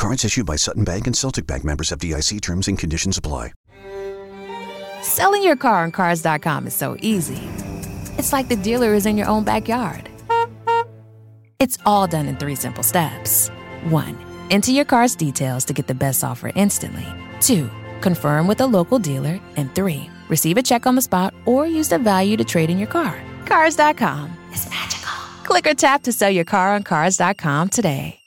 Cards issued by Sutton Bank and Celtic Bank members FDIC terms and conditions apply. Selling your car on Cars.com is so easy. It's like the dealer is in your own backyard. It's all done in three simple steps. One, enter your car's details to get the best offer instantly. Two, confirm with a local dealer. And three, receive a check on the spot or use the value to trade in your car. Cars.com is magical. Click or tap to sell your car on Cars.com today.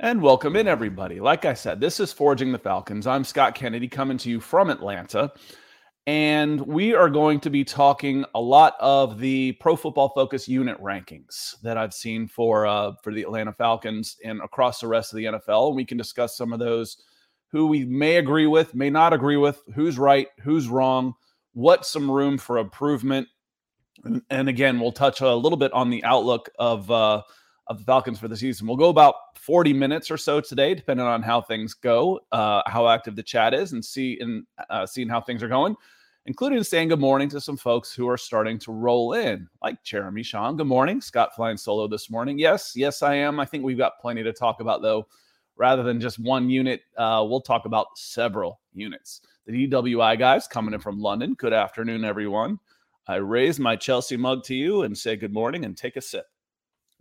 And welcome in, everybody. Like I said, this is Forging the Falcons. I'm Scott Kennedy coming to you from Atlanta. And we are going to be talking a lot of the Pro Football Focus unit rankings that I've seen for uh, for the Atlanta Falcons and across the rest of the NFL. We can discuss some of those who we may agree with, may not agree with, who's right, who's wrong, what's some room for improvement. And, and again, we'll touch a little bit on the outlook of uh, of the Falcons for the season. We'll go about 40 minutes or so today, depending on how things go, uh, how active the chat is, and see and uh, seeing how things are going, including saying good morning to some folks who are starting to roll in, like Jeremy Sean. Good morning, Scott flying solo this morning. Yes, yes, I am. I think we've got plenty to talk about though. Rather than just one unit, uh, we'll talk about several units. The DWI guys coming in from London. Good afternoon, everyone. I raise my Chelsea mug to you and say good morning and take a sip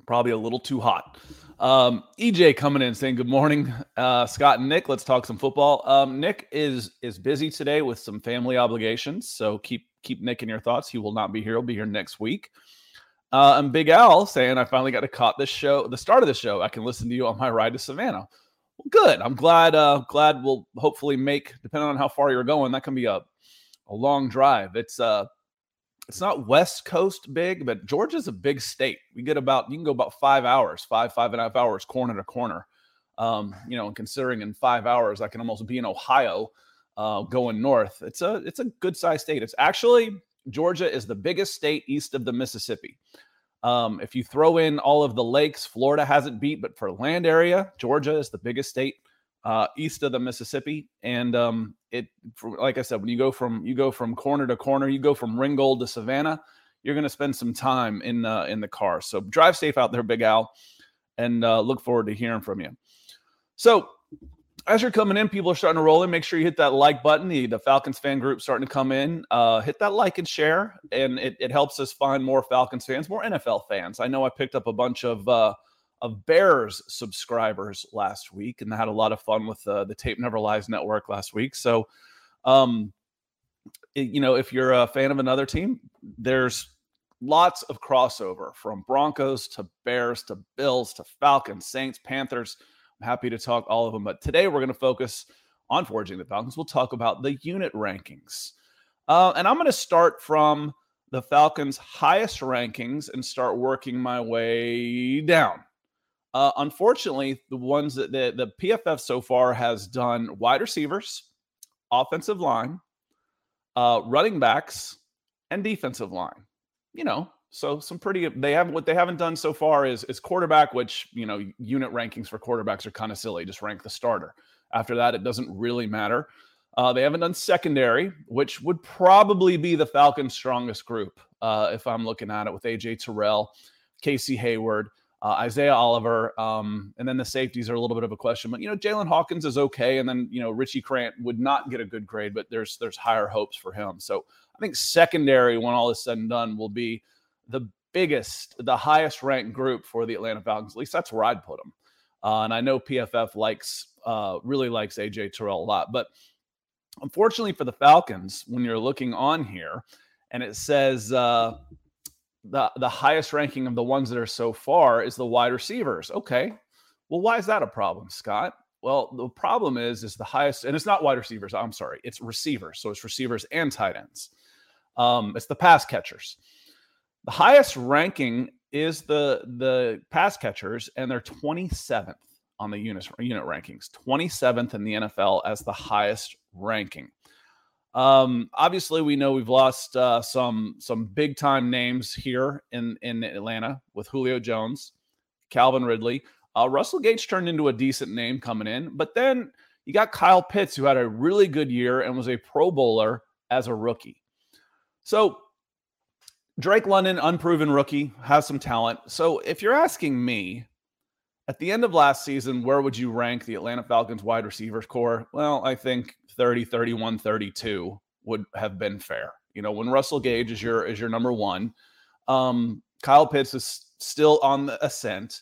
probably a little too hot. Um, EJ coming in saying good morning, uh, Scott and Nick. Let's talk some football. Um, Nick is is busy today with some family obligations, so keep keep Nick in your thoughts. He will not be here. He'll be here next week. Uh, and Big Al saying I finally got to caught this show, the start of the show. I can listen to you on my ride to Savannah. Well, good. I'm glad. Uh, glad we'll hopefully make, depending on how far you're going, that can be a a long drive. It's uh it's not West Coast big, but Georgia's a big state. We get about you can go about five hours, five five and a half hours, corner to corner. Um, you know, and considering in five hours I can almost be in Ohio, uh, going north. It's a it's a good sized state. It's actually Georgia is the biggest state east of the Mississippi. Um, if you throw in all of the lakes, Florida hasn't beat, but for land area, Georgia is the biggest state uh, east of the Mississippi. And um, it, like I said, when you go from you go from corner to corner, you go from Ringgold to Savannah, you're going to spend some time in uh, in the car. So drive safe out there, Big Al, and uh, look forward to hearing from you. So as you're coming in, people are starting to roll in. Make sure you hit that like button. The, the Falcons fan group starting to come in. Uh, hit that like and share, and it, it helps us find more Falcons fans, more NFL fans. I know I picked up a bunch of uh, of Bears subscribers last week, and I had a lot of fun with uh, the Tape Never Lies network last week. So, um, it, you know, if you're a fan of another team, there's lots of crossover from Broncos to Bears to Bills to Falcons, Saints, Panthers. I'm happy to talk all of them, but today we're going to focus on forging the Falcons. We'll talk about the unit rankings, uh, and I'm going to start from the Falcons' highest rankings and start working my way down. Uh, unfortunately, the ones that the, the PFF so far has done wide receivers, offensive line, uh, running backs, and defensive line. You know, so some pretty they have what they haven't done so far is is quarterback, which you know unit rankings for quarterbacks are kind of silly. Just rank the starter. After that, it doesn't really matter. Uh, they haven't done secondary, which would probably be the Falcons' strongest group uh, if I'm looking at it with AJ Terrell, Casey Hayward uh, Isaiah Oliver, um, and then the safeties are a little bit of a question. But you know, Jaylinn Hawkins is okay, and then you know Richie Grant would not get a good grade, but there's there's higher hopes for him. So I think secondary, when all is said and done, will be the biggest, the highest ranked group for the Atlanta Falcons. At least that's where I'd put them. Uh, and I know PFF likes uh, really likes AJ Terrell a lot, but Unfortunately for the Falcons, when you're looking on here and it says uh, the, the highest ranking of the ones that are so far is the wide receivers. Okay. Well, why is that a problem, Scott? Well, the problem is, is the highest, and it's not wide receivers. I'm sorry, it's receivers. So it's receivers and tight ends. Um, it's the pass catchers. The highest ranking is the the pass catchers, and they're 27th on the unit unit rankings. 27th in the NFL as the highest ranking. Um, obviously, we know we've lost uh, some some big time names here in in Atlanta with Julio Jones, Calvin Ridley. Uh, Russell Gage turned into a decent name coming in, but then you got Kyle Pitts, who had a really good year and was a Pro Bowler as a rookie. So Drake London, unproven rookie, has some talent. So if you're asking me, at the end of last season, where would you rank the Atlanta Falcons wide receivers corps? Well, I think 30, 31, 32 would have been fair. You know, when Russell Gage is your is your number one, um, Kyle Pitts is still on the ascent.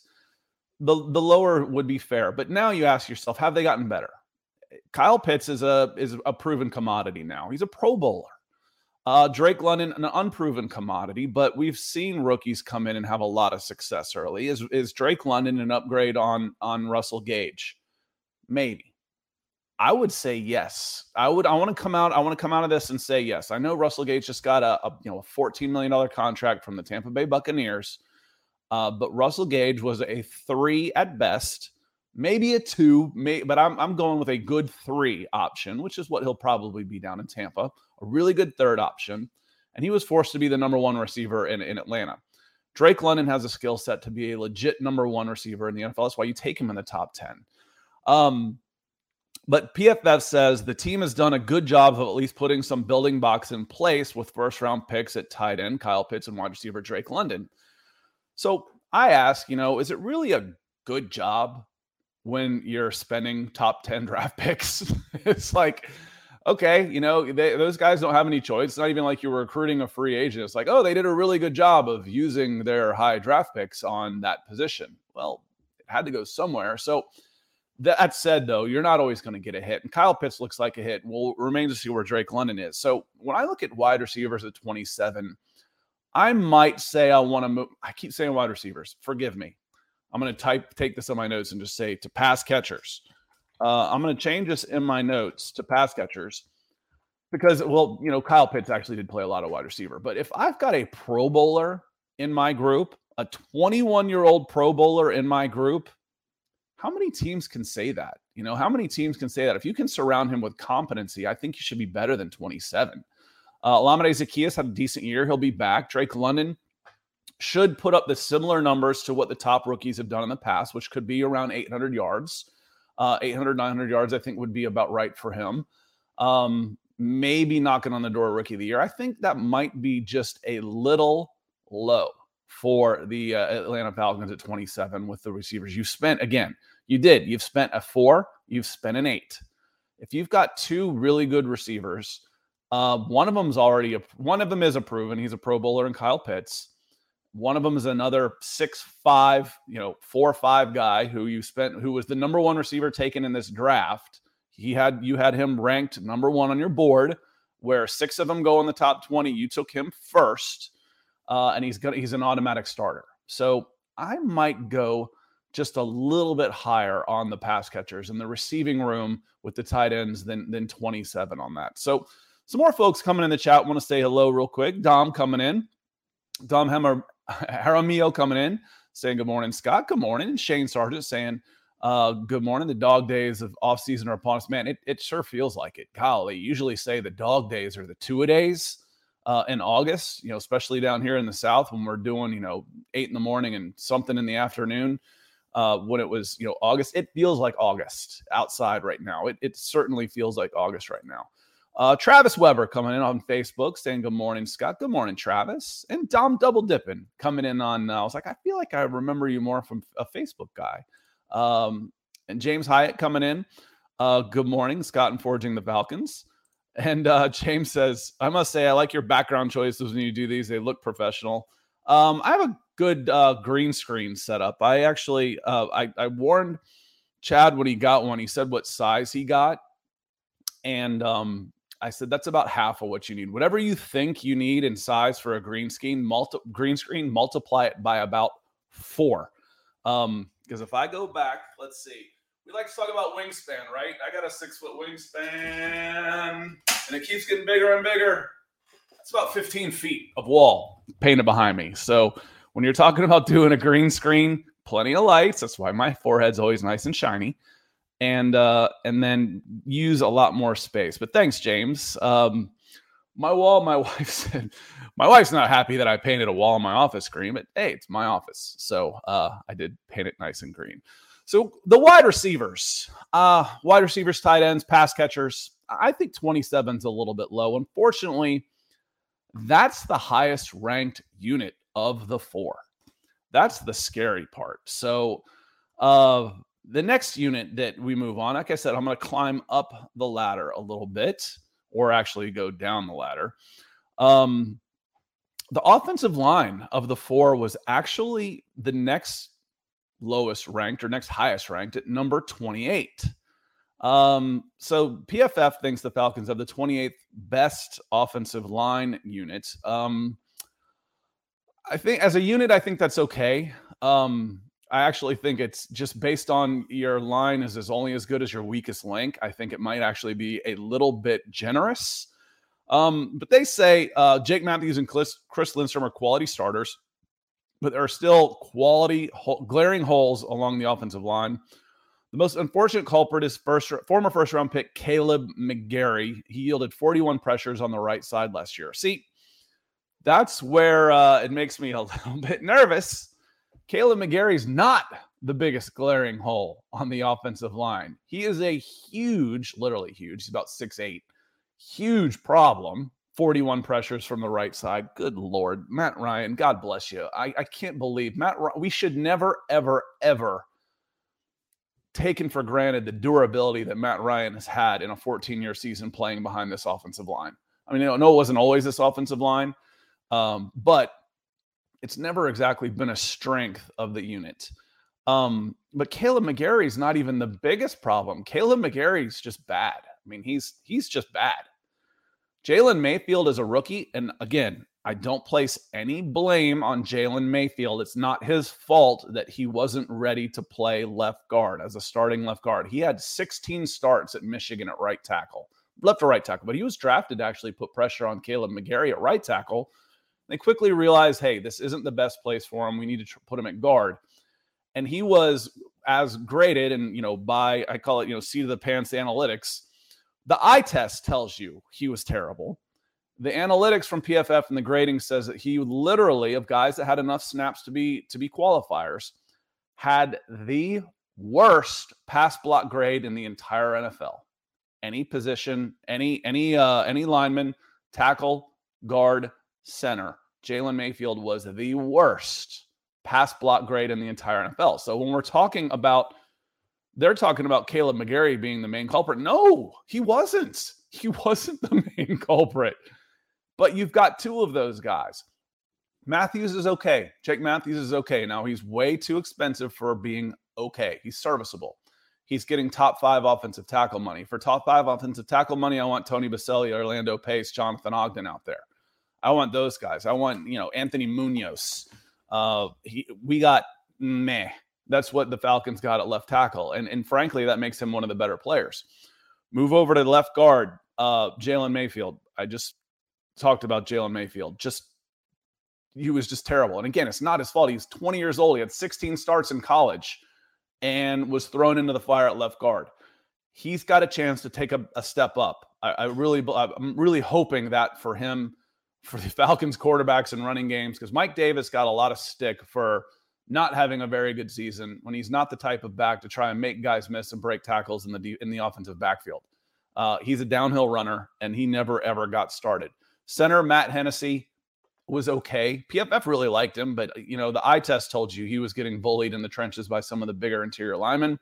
The the lower would be fair, but now you ask yourself, have they gotten better? Kyle Pitts is a is a proven commodity now. He's a Pro Bowler. Uh, Drake London, an unproven commodity, but we've seen rookies come in and have a lot of success early. Is is Drake London an upgrade on on Russell Gage? Maybe. I would say yes. I would. I want to come out. I want to come out of this and say yes. I know Russell Gage just got a, a you know a fourteen million dollar contract from the Tampa Bay Buccaneers, uh, but Russell Gage was a three at best, maybe a two. May, but I'm I'm going with a good three option, which is what he'll probably be down in Tampa a really good third option, and he was forced to be the number one receiver in, in Atlanta. Drake London has a skill set to be a legit number one receiver in the NFL. That's why you take him in the top 10. Um, but PFF says the team has done a good job of at least putting some building blocks in place with first round picks at tight end, Kyle Pitts, and wide receiver Drake London. So I ask, you know, is it really a good job when you're spending top 10 draft picks? it's like, okay, you know, they, those guys don't have any choice. It's not even like you're recruiting a free agent. It's like, oh, they did a really good job of using their high draft picks on that position. Well, it had to go somewhere. So that said, though, you're not always going to get a hit. And Kyle Pitts looks like a hit. We'll remain to see where Drake London is. So when I look at wide receivers at 27, I might say I want to move. I keep saying wide receivers. Forgive me. I'm going to type, take this on my notes and just say to pass catchers. Uh, I'm going to change this in my notes to pass catchers because, well, you know, Kyle Pitts actually did play a lot of wide receiver. But if I've got a Pro Bowler in my group, a 21 year old Pro Bowler in my group, how many teams can say that? You know, how many teams can say that? If you can surround him with competency, I think you should be better than 27. Uh, Olamide Zaccheaus had a decent year. He'll be back. Drake London should put up the similar numbers to what the top rookies have done in the past, which could be around 800 yards. Uh, 800, 900 yards, I think would be about right for him. Um, maybe knocking on the door rookie of the year. I think that might be just a little low for the uh, Atlanta Falcons at 27 with the receivers. You spent, again, you did. You've spent a four, you've spent an eight. If you've got two really good receivers, uh, one of them's already a, one of them is a proven. He's a Pro Bowler and Kyle Pitts. One of them is another six five, you know, four five guy who you spent, who was the number one receiver taken in this draft. He had you had him ranked number one on your board, where six of them go in the top twenty. You took him first, uh, and he's gonna he's an automatic starter. So I might go just a little bit higher on the pass catchers and the receiving room with the tight ends than than 27 on that. So some more folks coming in the chat want to say hello real quick. Dom coming in. Dom Hemmer Jaramillo coming in saying good morning, Scott. Good morning. Shane Sargent saying uh, good morning. The dog days of off season are upon us. Man, it, it sure feels like it. Golly, usually say the dog days are the two a days uh, in August, you know, especially down here in the South when we're doing, you know, eight in the morning and something in the afternoon. Uh, when it was, you know, August, it feels like August outside right now. It, it certainly feels like August right now. Uh, Travis Weber coming in on Facebook saying good morning, Scott. Good morning, Travis. And Dom Double Dipping coming in on. Uh, I was like, I feel like I remember you more from a Facebook guy. Um, and James Hyatt coming in. Uh, good morning, Scott and Forging the Falcons. And uh, James says, I must say, I like your background choices when you do these. They look professional. Um, I have a good uh, green screen setup. I actually, uh, I, I warned Chad when he got one. He said what size he got And um, I said that's about half of what you need. Whatever you think you need in size for a green screen, multi- green screen, multiply it by about four. Um, because if I go back, let's see, we like to talk about wingspan, right? I got a six foot wingspan, and it keeps getting bigger and bigger. It's about 15 feet of wall painted behind me. So when you're talking about doing a green screen, plenty of lights. That's why my forehead's always nice and shiny. And uh, and then use a lot more space. But thanks, James. Um, my wall, my wife said, my wife's not happy that I painted a wall in my office green, but hey, it's my office. So uh, I did paint it nice and green. So the wide receivers, uh, wide receivers, tight ends, pass catchers, I think 27 is a little bit low. Unfortunately, that's the highest ranked unit of the four. That's the scary part. So uh, the next unit that we move on, like I said, I'm going to climb up the ladder a little bit or actually go down the ladder. Um, the offensive line of the four was actually the next lowest ranked or next highest ranked at number 28. Um, so PFF thinks the Falcons have the 28th best offensive line unit. Um, I think as a unit, I think that's okay. Um, I actually think it's just based on your line is as only as good as your weakest link. I think it might actually be a little bit generous. Um, but they say uh, Jake Matthews and Chris, Chris Lindstrom are quality starters, but there are still quality glaring holes along the offensive line. The most unfortunate culprit is first former first round pick Kaleb McGary. He yielded 41 pressures on the right side last year. See, that's where uh, it makes me a little bit nervous Kaleb McGary's not the biggest glaring hole on the offensive line. He is a huge, literally huge, he's about six eight, huge problem. 41 pressures from the right side. Good Lord. Matt Ryan, God bless you. I, I can't believe Matt we should never, ever, ever taken for granted the durability that Matt Ryan has had in a 14 year season playing behind this offensive line. I mean, I know it wasn't always this offensive line, um, but it's never exactly been a strength of the unit. Um, but Kaleb McGary is not even the biggest problem. Kaleb McGary is just bad. I mean, he's he's just bad. Jalen Mayfield is a rookie, and again, I don't place any blame on Jalen Mayfield. It's not his fault that he wasn't ready to play left guard as a starting left guard. He had 16 starts at Michigan at right tackle, left or right tackle, but he was drafted to actually put pressure on Kaleb McGary at right tackle they quickly realized, hey, this isn't the best place for him. We need to tr- put him at guard. And he was as graded, and you know, by I call it, you know, seat of the pants analytics. The eye test tells you he was terrible. The analytics from PFF and the grading says that he literally, of guys that had enough snaps to be to be qualifiers, had the worst pass block grade in the entire NFL. Any position, any any uh, any lineman, tackle, guard, center, Jalen Mayfield was the worst pass block grade in the entire NFL. So when we're talking about, they're talking about Kaleb McGary being the main culprit. No, he wasn't. He wasn't the main culprit. But you've got two of those guys. Matthews is okay. Jake Matthews is okay. Now he's way too expensive for being okay. He's serviceable. He's getting top five offensive tackle money. For top five offensive tackle money, I want Tony Boselli, Orlando Pace, Jonathan Ogden out there. I want those guys. I want, you know, Anthony Munoz. Uh, he, we got meh. That's what the Falcons got at left tackle. And, and frankly, that makes him one of the better players. Move over to left guard, uh, Jalen Mayfield. I just talked about Jalen Mayfield. Just he was just terrible. And again, it's not his fault. He's 20 years old. He had 16 starts in college and was thrown into the fire at left guard. He's got a chance to take a, a step up. I, I really, I'm really hoping that for him for the Falcons quarterbacks and running games because Mike Davis got a lot of stick for not having a very good season when he's not the type of back to try and make guys miss and break tackles in the in the offensive backfield. Uh, he's a downhill runner and he never ever got started. Center Matt Hennessy was okay. PFF really liked him, but you know the eye test told you he was getting bullied in the trenches by some of the bigger interior linemen.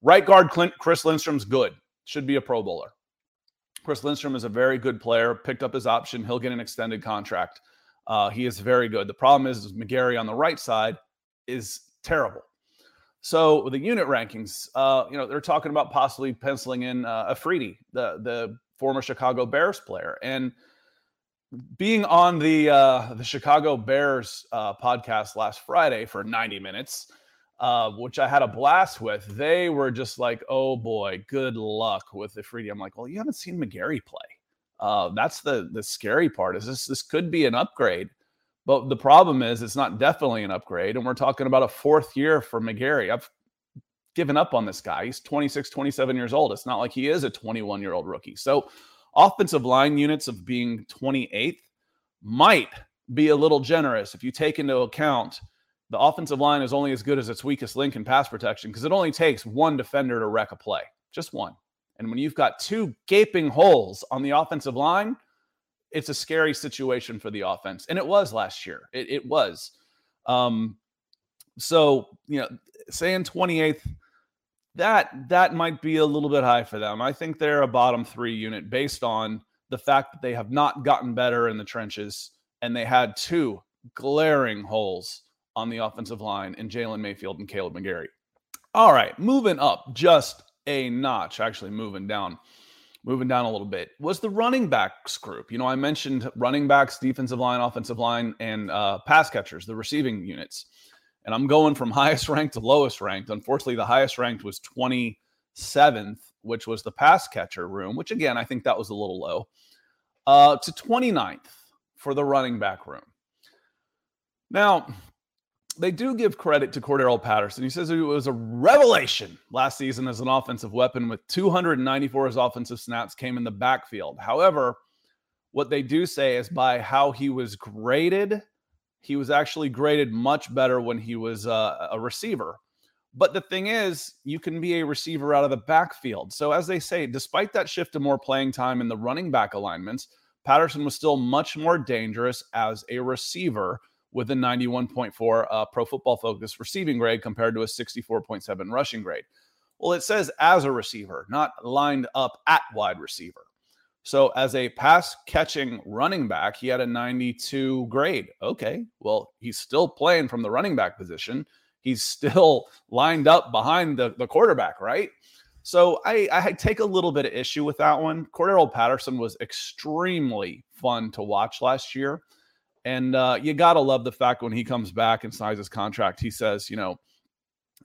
Right guard Clint, Chris Lindstrom's good. Should be a Pro Bowler. Chris Lindstrom is a very good player. Picked up his option. He'll get an extended contract. Uh, he is very good. The problem is, is McGary on the right side is terrible. So the unit rankings, uh, you know, they're talking about possibly penciling in uh, Ifedi, the the former Chicago Bears player, and being on the uh, the Chicago Bears uh, podcast last Friday for 90 minutes, uh, which I had a blast with. They were just like, "Oh boy, good luck with Ifedi." I'm like, "Well, you haven't seen McGary play. Uh, that's the the scary part. Is this this could be an upgrade?" But the problem is, it's not definitely an upgrade. And we're talking about a fourth year for McGary. I've given up on this guy. He's 26, 27 years old. It's not like he is a 21 year old rookie. So, offensive line units of being 28th might be a little generous if you take into account the offensive line is only as good as its weakest link in pass protection because it only takes one defender to wreck a play, just one. And when you've got two gaping holes on the offensive line, it's a scary situation for the offense. And it was last year. It, it was. Um, so, you know, saying 28th, that that might be a little bit high for them. I think they're a bottom three unit based on the fact that they have not gotten better in the trenches and they had two glaring holes on the offensive line in Jalen Mayfield and Kaleb McGary. All right, moving up just a notch, actually moving down moving down a little bit was the running backs group. You know, I mentioned running backs, defensive line, offensive line, and uh, pass catchers, the receiving units. And I'm going from highest ranked to lowest ranked. Unfortunately, the highest ranked was 27th, which was the pass catcher room, which again, I think that was a little low, uh, to 29th for the running back room. Now, they do give credit to Cordarrelle Patterson. He says it was a revelation last season as an offensive weapon with 294 his offensive snaps came in the backfield. However, what they do say is by how he was graded, he was actually graded much better when he was uh, a receiver. But the thing is, you can be a receiver out of the backfield. So, as they say, despite that shift to more playing time in the running back alignments, Patterson was still much more dangerous as a receiver with a 91.4 uh, Pro Football Focus receiving grade compared to a 64.7 rushing grade. Well, it says as a receiver, not lined up at wide receiver. So, as a pass catching running back, he had a 92 grade. Okay, well, he's still playing from the running back position. He's still lined up behind the, the quarterback, right? So, I, I take a little bit of issue with that one. Cordarrelle Patterson was extremely fun to watch last year. And uh, you got to love the fact when he comes back and signs his contract, he says, you know,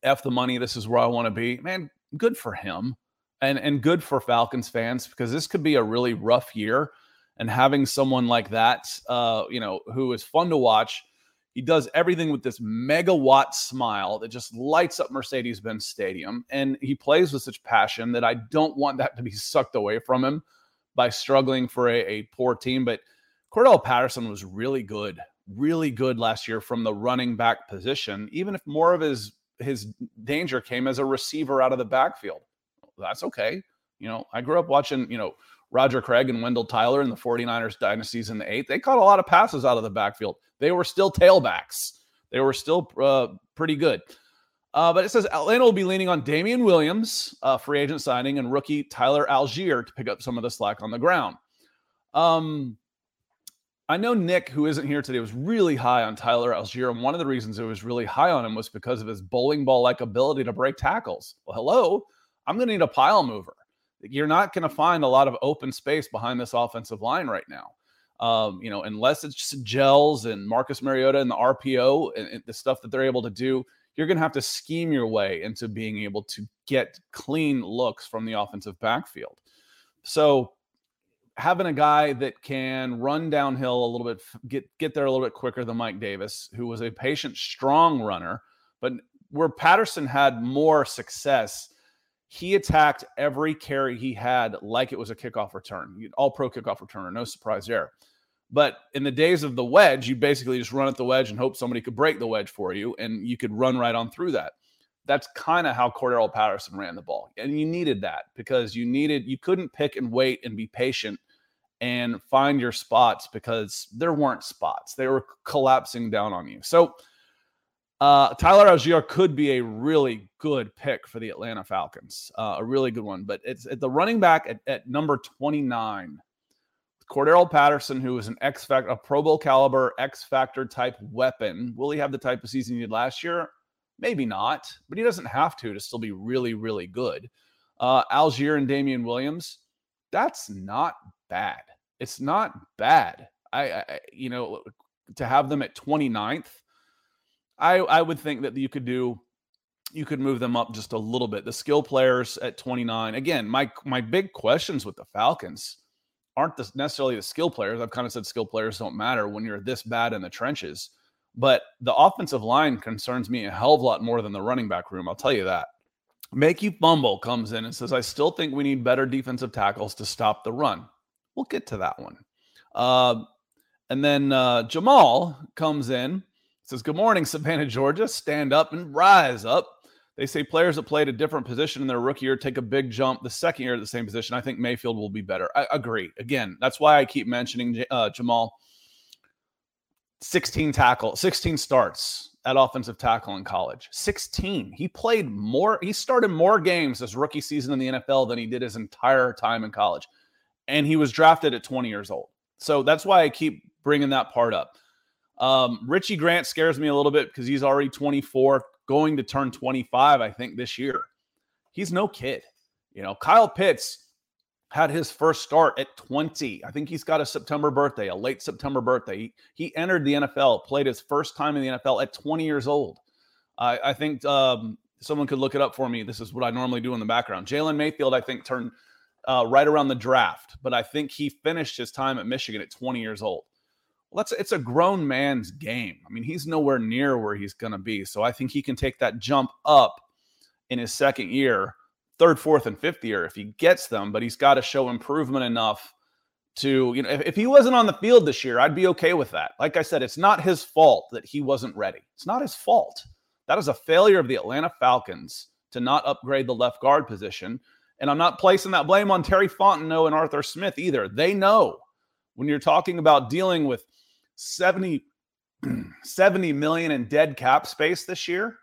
F the money. This is where I want to be. Man, good for him. And, and good for Falcons fans because this could be a really rough year. And having someone like that, uh, you know, who is fun to watch, he does everything with this megawatt smile that just lights up Mercedes Benz Stadium. And he plays with such passion that I don't want that to be sucked away from him by struggling for a, a poor team. But Cordarrelle Patterson was really good, really good last year from the running back position, even if more of his his danger came as a receiver out of the backfield. That's okay. You know, I grew up watching, you know, Roger Craig and Wendell Tyler in the 49ers dynasties in the eight. They caught a lot of passes out of the backfield. They were still tailbacks. They were still uh, pretty good. Uh, but it says Atlanta will be leaning on Damien Williams, uh, free agent signing, and rookie Tyler Allgeier to pick up some of the slack on the ground. Um, I know Nick, who isn't here today, was really high on Tyler Allgeier. And one of the reasons it was really high on him was because of his bowling ball like ability to break tackles. Well, hello, I'm going to need a pile mover. You're not going to find a lot of open space behind this offensive line right now. Um, you know, unless it's just gels and Marcus Mariota and the RPO and, and the stuff that they're able to do, you're going to have to scheme your way into being able to get clean looks from the offensive backfield. So having a guy that can run downhill a little bit, get get there a little bit quicker than Mike Davis, who was a patient, strong runner, but where Patterson had more success, he attacked every carry he had like it was a kickoff return, all pro kickoff returner, no surprise there. But in the days of the wedge, you basically just run at the wedge and hope somebody could break the wedge for you, and you could run right on through that. That's kind of how Cordarrelle Patterson ran the ball. And you needed that because you needed, you couldn't pick and wait and be patient and find your spots because there weren't spots. They were collapsing down on you. So uh, Tyler Allgeier could be a really good pick for the Atlanta Falcons, uh, a really good one. But it's at the running back at, at number 29. Cordarrelle Patterson, who is an X factor, a Pro Bowl caliber X factor type weapon. Will he have the type of season he did last year? Maybe not, but he doesn't have to to still be really, really good. Uh, Allgeier and Damien Williams, that's not bad. It's not bad. I, I, you know, to have them at 29th, I, I would think that you could do, you could move them up just a little bit. The skill players at 29. Again, my my big questions with the Falcons aren't the, necessarily the skill players. I've kind of said skill players don't matter when you're this bad in the trenches. But the offensive line concerns me a hell of a lot more than the running back room. I'll tell you that. Make you fumble comes in and says, I still think we need better defensive tackles to stop the run. We'll get to that one. Uh, and then uh, Jamal comes in, says, Good morning, Savannah, Georgia. Stand up and rise up. They say players that played a different position in their rookie year take a big jump the second year at the same position. I think Mayfield will be better. I agree. Again, that's why I keep mentioning uh, Jamal. 16 tackle, 16 starts at offensive tackle in college. 16. He played more, he started more games this rookie season in the NFL than he did his entire time in college. And he was drafted at 20 years old. So that's why I keep bringing that part up. Um, Richie Grant scares me a little bit because he's already 24, going to turn 25, I think, this year. He's no kid. You know, Kyle Pitts had his first start at 20. I think he's got a September birthday, a late September birthday. He, he entered the NFL, played his first time in the NFL at 20 years old. I, I think um, someone could look it up for me. This is what I normally do in the background. Jalen Mayfield, I think, turned uh, right around the draft, but I think he finished his time at Michigan at 20 years old. Well, that's it's a grown man's game. I mean, he's nowhere near where he's going to be. So I think he can take that jump up in his second year third, fourth, and fifth year if he gets them, but he's got to show improvement enough to, you know, if, if he wasn't on the field this year, I'd be okay with that. Like I said, it's not his fault that he wasn't ready. It's not his fault. That is a failure of the Atlanta Falcons to not upgrade the left guard position. And I'm not placing that blame on Terry Fontenot and Arthur Smith either. They know when you're talking about dealing with 70, 70 million in dead cap space this year,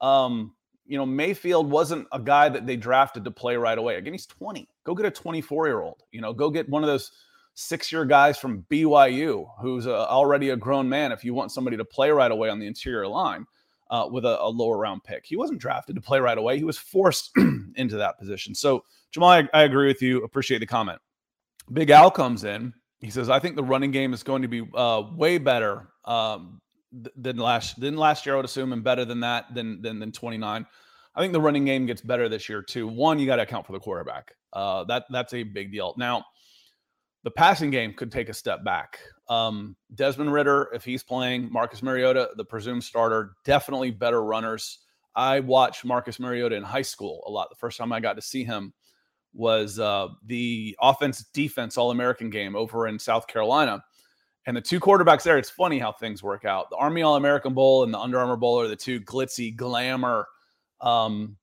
um, you know, Mayfield wasn't a guy that they drafted to play right away. Again, he's 20. Go get a 24 year old. You know, go get one of those six year guys from BYU who's a, already a grown man if you want somebody to play right away on the interior line uh, with a, a, lower round pick. He wasn't drafted to play right away. He was forced into that position. So, Jamal, I, I, agree with you. Appreciate the comment. Big Al comes in. He says, I think the running game is going to be uh, way better um, than last than last year. I would assume, and better than that than than than 29. I think the running game gets better this year too. One, you got to account for the quarterback. Uh, that that's a big deal. Now, the passing game could take a step back. Um, Desmond Ridder, if he's playing, Marcus Mariota, the presumed starter, definitely better runners. I watched Marcus Mariota in high school a lot. The first time I got to see him was uh, the offense defense All American game over in South Carolina and the two quarterbacks there, it's funny how things work out. The Army All American Bowl and the Under Armour Bowl are the two glitzy, glamour um,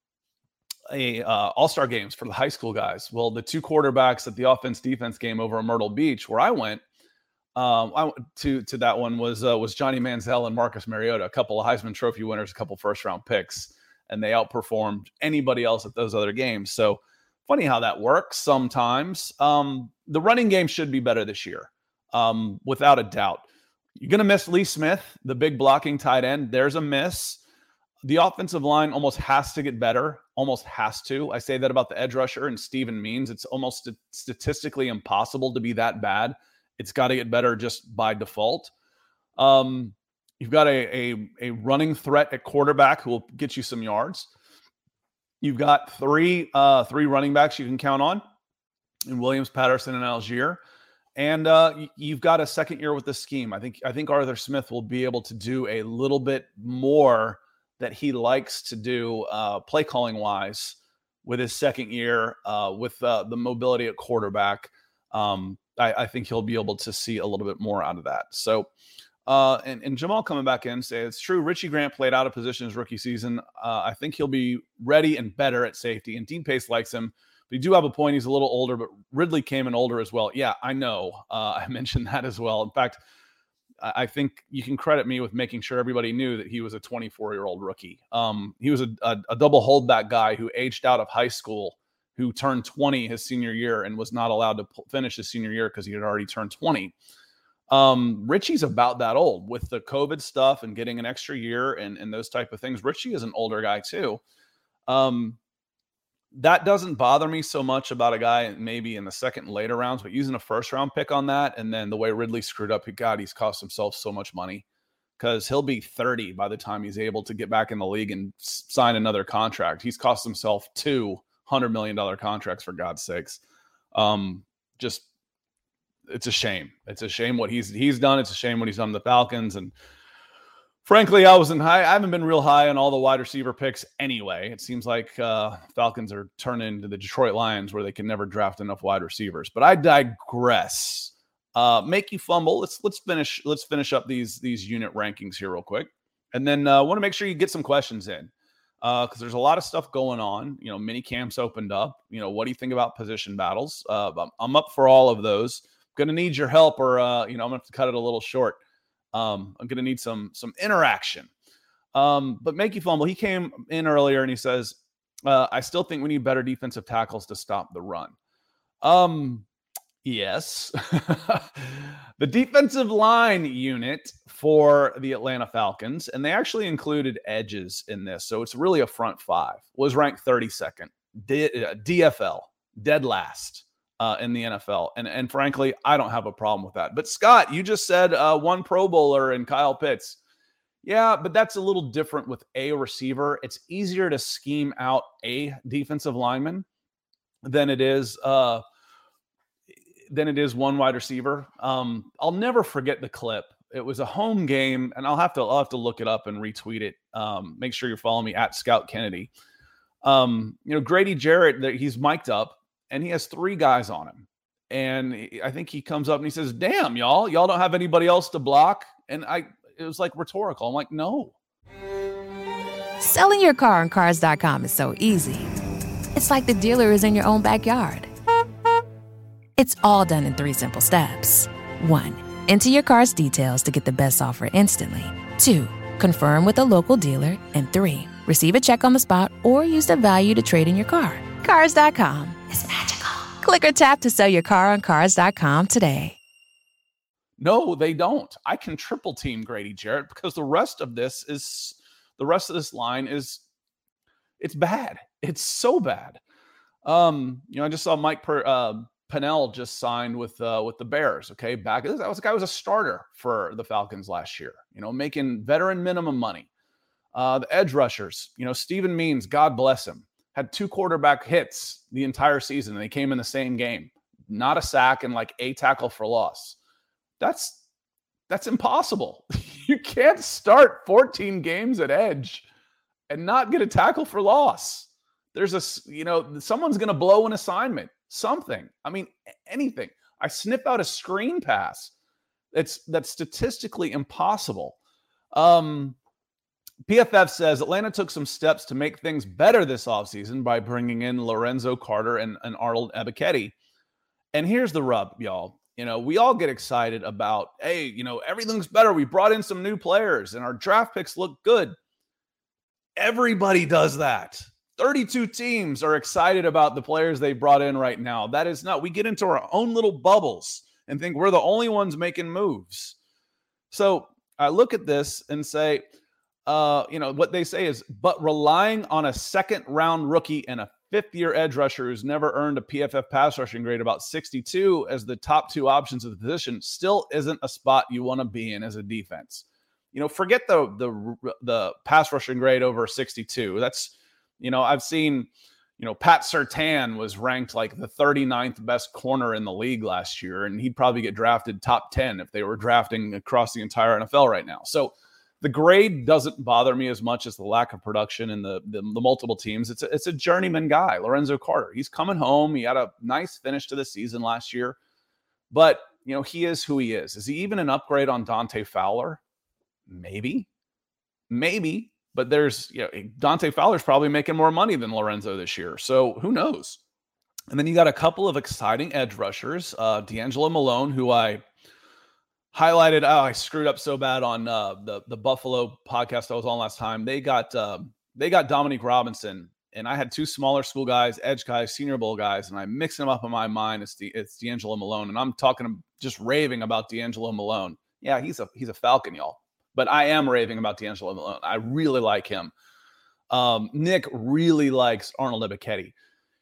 a, uh, All Star games for the high school guys. Well, the two quarterbacks at the offense defense game over in Myrtle Beach, where I went, um, I went to to that one was uh, was Johnny Manziel and Marcus Mariota, a couple of Heisman Trophy winners, a couple first round picks, and they outperformed anybody else at those other games. So funny how that works sometimes. Um, the running game should be better this year um, without a doubt. You're going to miss Lee Smith, the big blocking tight end. There's a miss. The offensive line almost has to get better. Almost has to. I say that about the edge rusher and Steven Means. It's almost statistically impossible to be that bad. It's got to get better just by default. Um, you've got a, a, a running threat at quarterback who will get you some yards. You've got three uh, three running backs you can count on in Williams, Patterson, and Allgeier. and uh, you've got a second year with the scheme. I think I think Arthur Smith will be able to do a little bit more that he likes to do uh, play calling wise with his second year uh, with uh, the mobility at quarterback. Um, I, I, think he'll be able to see a little bit more out of that. So, uh, and, and, Jamal coming back in say it's true. Richie Grant played out of position his rookie season. Uh, I think he'll be ready and better at safety. And Dean Pees likes him. But you do have a point. He's a little older, but Ridley came in older as well. Yeah, I know. Uh, I mentioned that as well. In fact, I think you can credit me with making sure everybody knew that he was a 24 year old rookie. Um, he was a, a, a, double holdback guy who aged out of high school, who turned 20 his senior year and was not allowed to p- finish his senior year because he had already turned 20. Um, Richie's about that old with the COVID stuff and getting an extra year and, and those type of things. Richie is an older guy too. Um, that doesn't bother me so much about a guy maybe in the second and later rounds, but using a first round pick on that, and then the way Ridley screwed up, God, he's cost himself so much money because he'll be 30 by the time he's able to get back in the league and sign another contract. He's cost himself two hundred million dollar contracts for God's sakes. Um, just it's a shame. It's a shame what he's he's done. It's a shame what he's done to the Falcons and frankly, I wasn't high. I haven't been real high on all the wide receiver picks anyway. It seems like uh, Falcons are turning into the Detroit Lions where they can never draft enough wide receivers. But I digress. Uh, make you fumble. Let's let's finish let's finish up these these unit rankings here real quick, and then uh, want to make sure you get some questions in because uh, there's a lot of stuff going on. You know, mini camps opened up. You know, what do you think about position battles? Uh, I'm up for all of those. Going to need your help, or uh, you know, I'm going to have to cut it a little short. Um, I'm going to need some some interaction. Um, but Makey Fumble, he came in earlier and he says, uh, I still think we need better defensive tackles to stop the run. Um, yes. the defensive line unit for the Atlanta Falcons, and they actually included edges in this. So it's really a front five, was ranked 32nd. D- uh, DFL, dead last uh, in the NFL. And and frankly, I don't have a problem with that. But Scott, you just said uh, one Pro Bowler and Kyle Pitts. Yeah, but that's a little different with a receiver. It's easier to scheme out a defensive lineman than it is uh, than it is one wide receiver. Um, I'll never forget the clip. It was a home game, and I'll have to I'll have to look it up and retweet it. Um, make sure you're following me at Scout Kennedy. Um, you know, Grady Jarrett, he's mic'd up and he has three guys on him. And I think he comes up and he says, "Damn, y'all, y'all don't have anybody else to block." And I, it was like rhetorical. I'm like, "No." Selling your car on Cars.com is so easy. It's like the dealer is in your own backyard. It's all done in three simple steps. One, enter your car's details to get the best offer instantly. Two, confirm with a local dealer, and three, receive a check on the spot or use the value to trade in your car. Cars.com is magical. Click or tap to sell your car on cars.com today. No, they don't. I can triple team Grady Jarrett because the rest of this is the rest of this line is it's bad. It's so bad. Um, you know, I just saw Mike per, uh, Pennel just signed with uh, with the Bears. Okay, back that was a guy was a starter for the Falcons last year. You know, making veteran minimum money. Uh, the edge rushers, you know, Steven Means, God bless him had two quarterback hits the entire season. They came in the same game, not a sack and like a tackle for loss. That's that's impossible. you can't start 14 games at edge and not get a tackle for loss. There's a you know someone's going to blow an assignment, something. I mean anything. I sniff out a screen pass. It's that's statistically impossible. Um, PFF says Atlanta took some steps to make things better this offseason by bringing in Lorenzo Carter and, and Arnold Ebiketie. And here's the rub, y'all. You know, we all get excited about, hey, you know, everything's better. We brought in some new players and our draft picks look good. Everybody does that. 32 teams are excited about the players they brought in right now. That is not, we get into our own little bubbles and think we're the only ones making moves. So I look at this and say, uh, you know, what they say is, but relying on a second round rookie and a fifth year edge rusher who's never earned a PFF pass rushing grade about 62 as the top two options of the position still isn't a spot you want to be in as a defense. You know, forget the the the pass rushing grade over 62. That's you know, I've seen, you know, Pat Surtain was ranked like the 39th best corner in the league last year, and he'd probably get drafted top 10 if they were drafting across the entire NFL right now. So the grade doesn't bother me as much as the lack of production and the, the, the multiple teams. It's a, it's a journeyman guy, Lorenzo Carter. He's coming home. He had a nice finish to the season last year, but you know he is who he is. Is he even an upgrade on Dante Fowler? Maybe, maybe. But there's you know Dante Fowler's probably making more money than Lorenzo this year, so who knows? And then you got a couple of exciting edge rushers, uh, DeAngelo Malone, who I highlighted. Oh, I screwed up so bad on uh, the the Buffalo podcast I was on last time. They got uh, they got Dominique Robinson and I had two smaller school guys, edge guys, senior bowl guys, and I mix them up in my mind. It's the it's DeAngelo Malone, and I'm talking just raving about DeAngelo Malone. Yeah, he's a he's a Falcon, y'all. But I am raving about DeAngelo Malone. I really like him. Um, Nick really likes Arnold Ebiketie.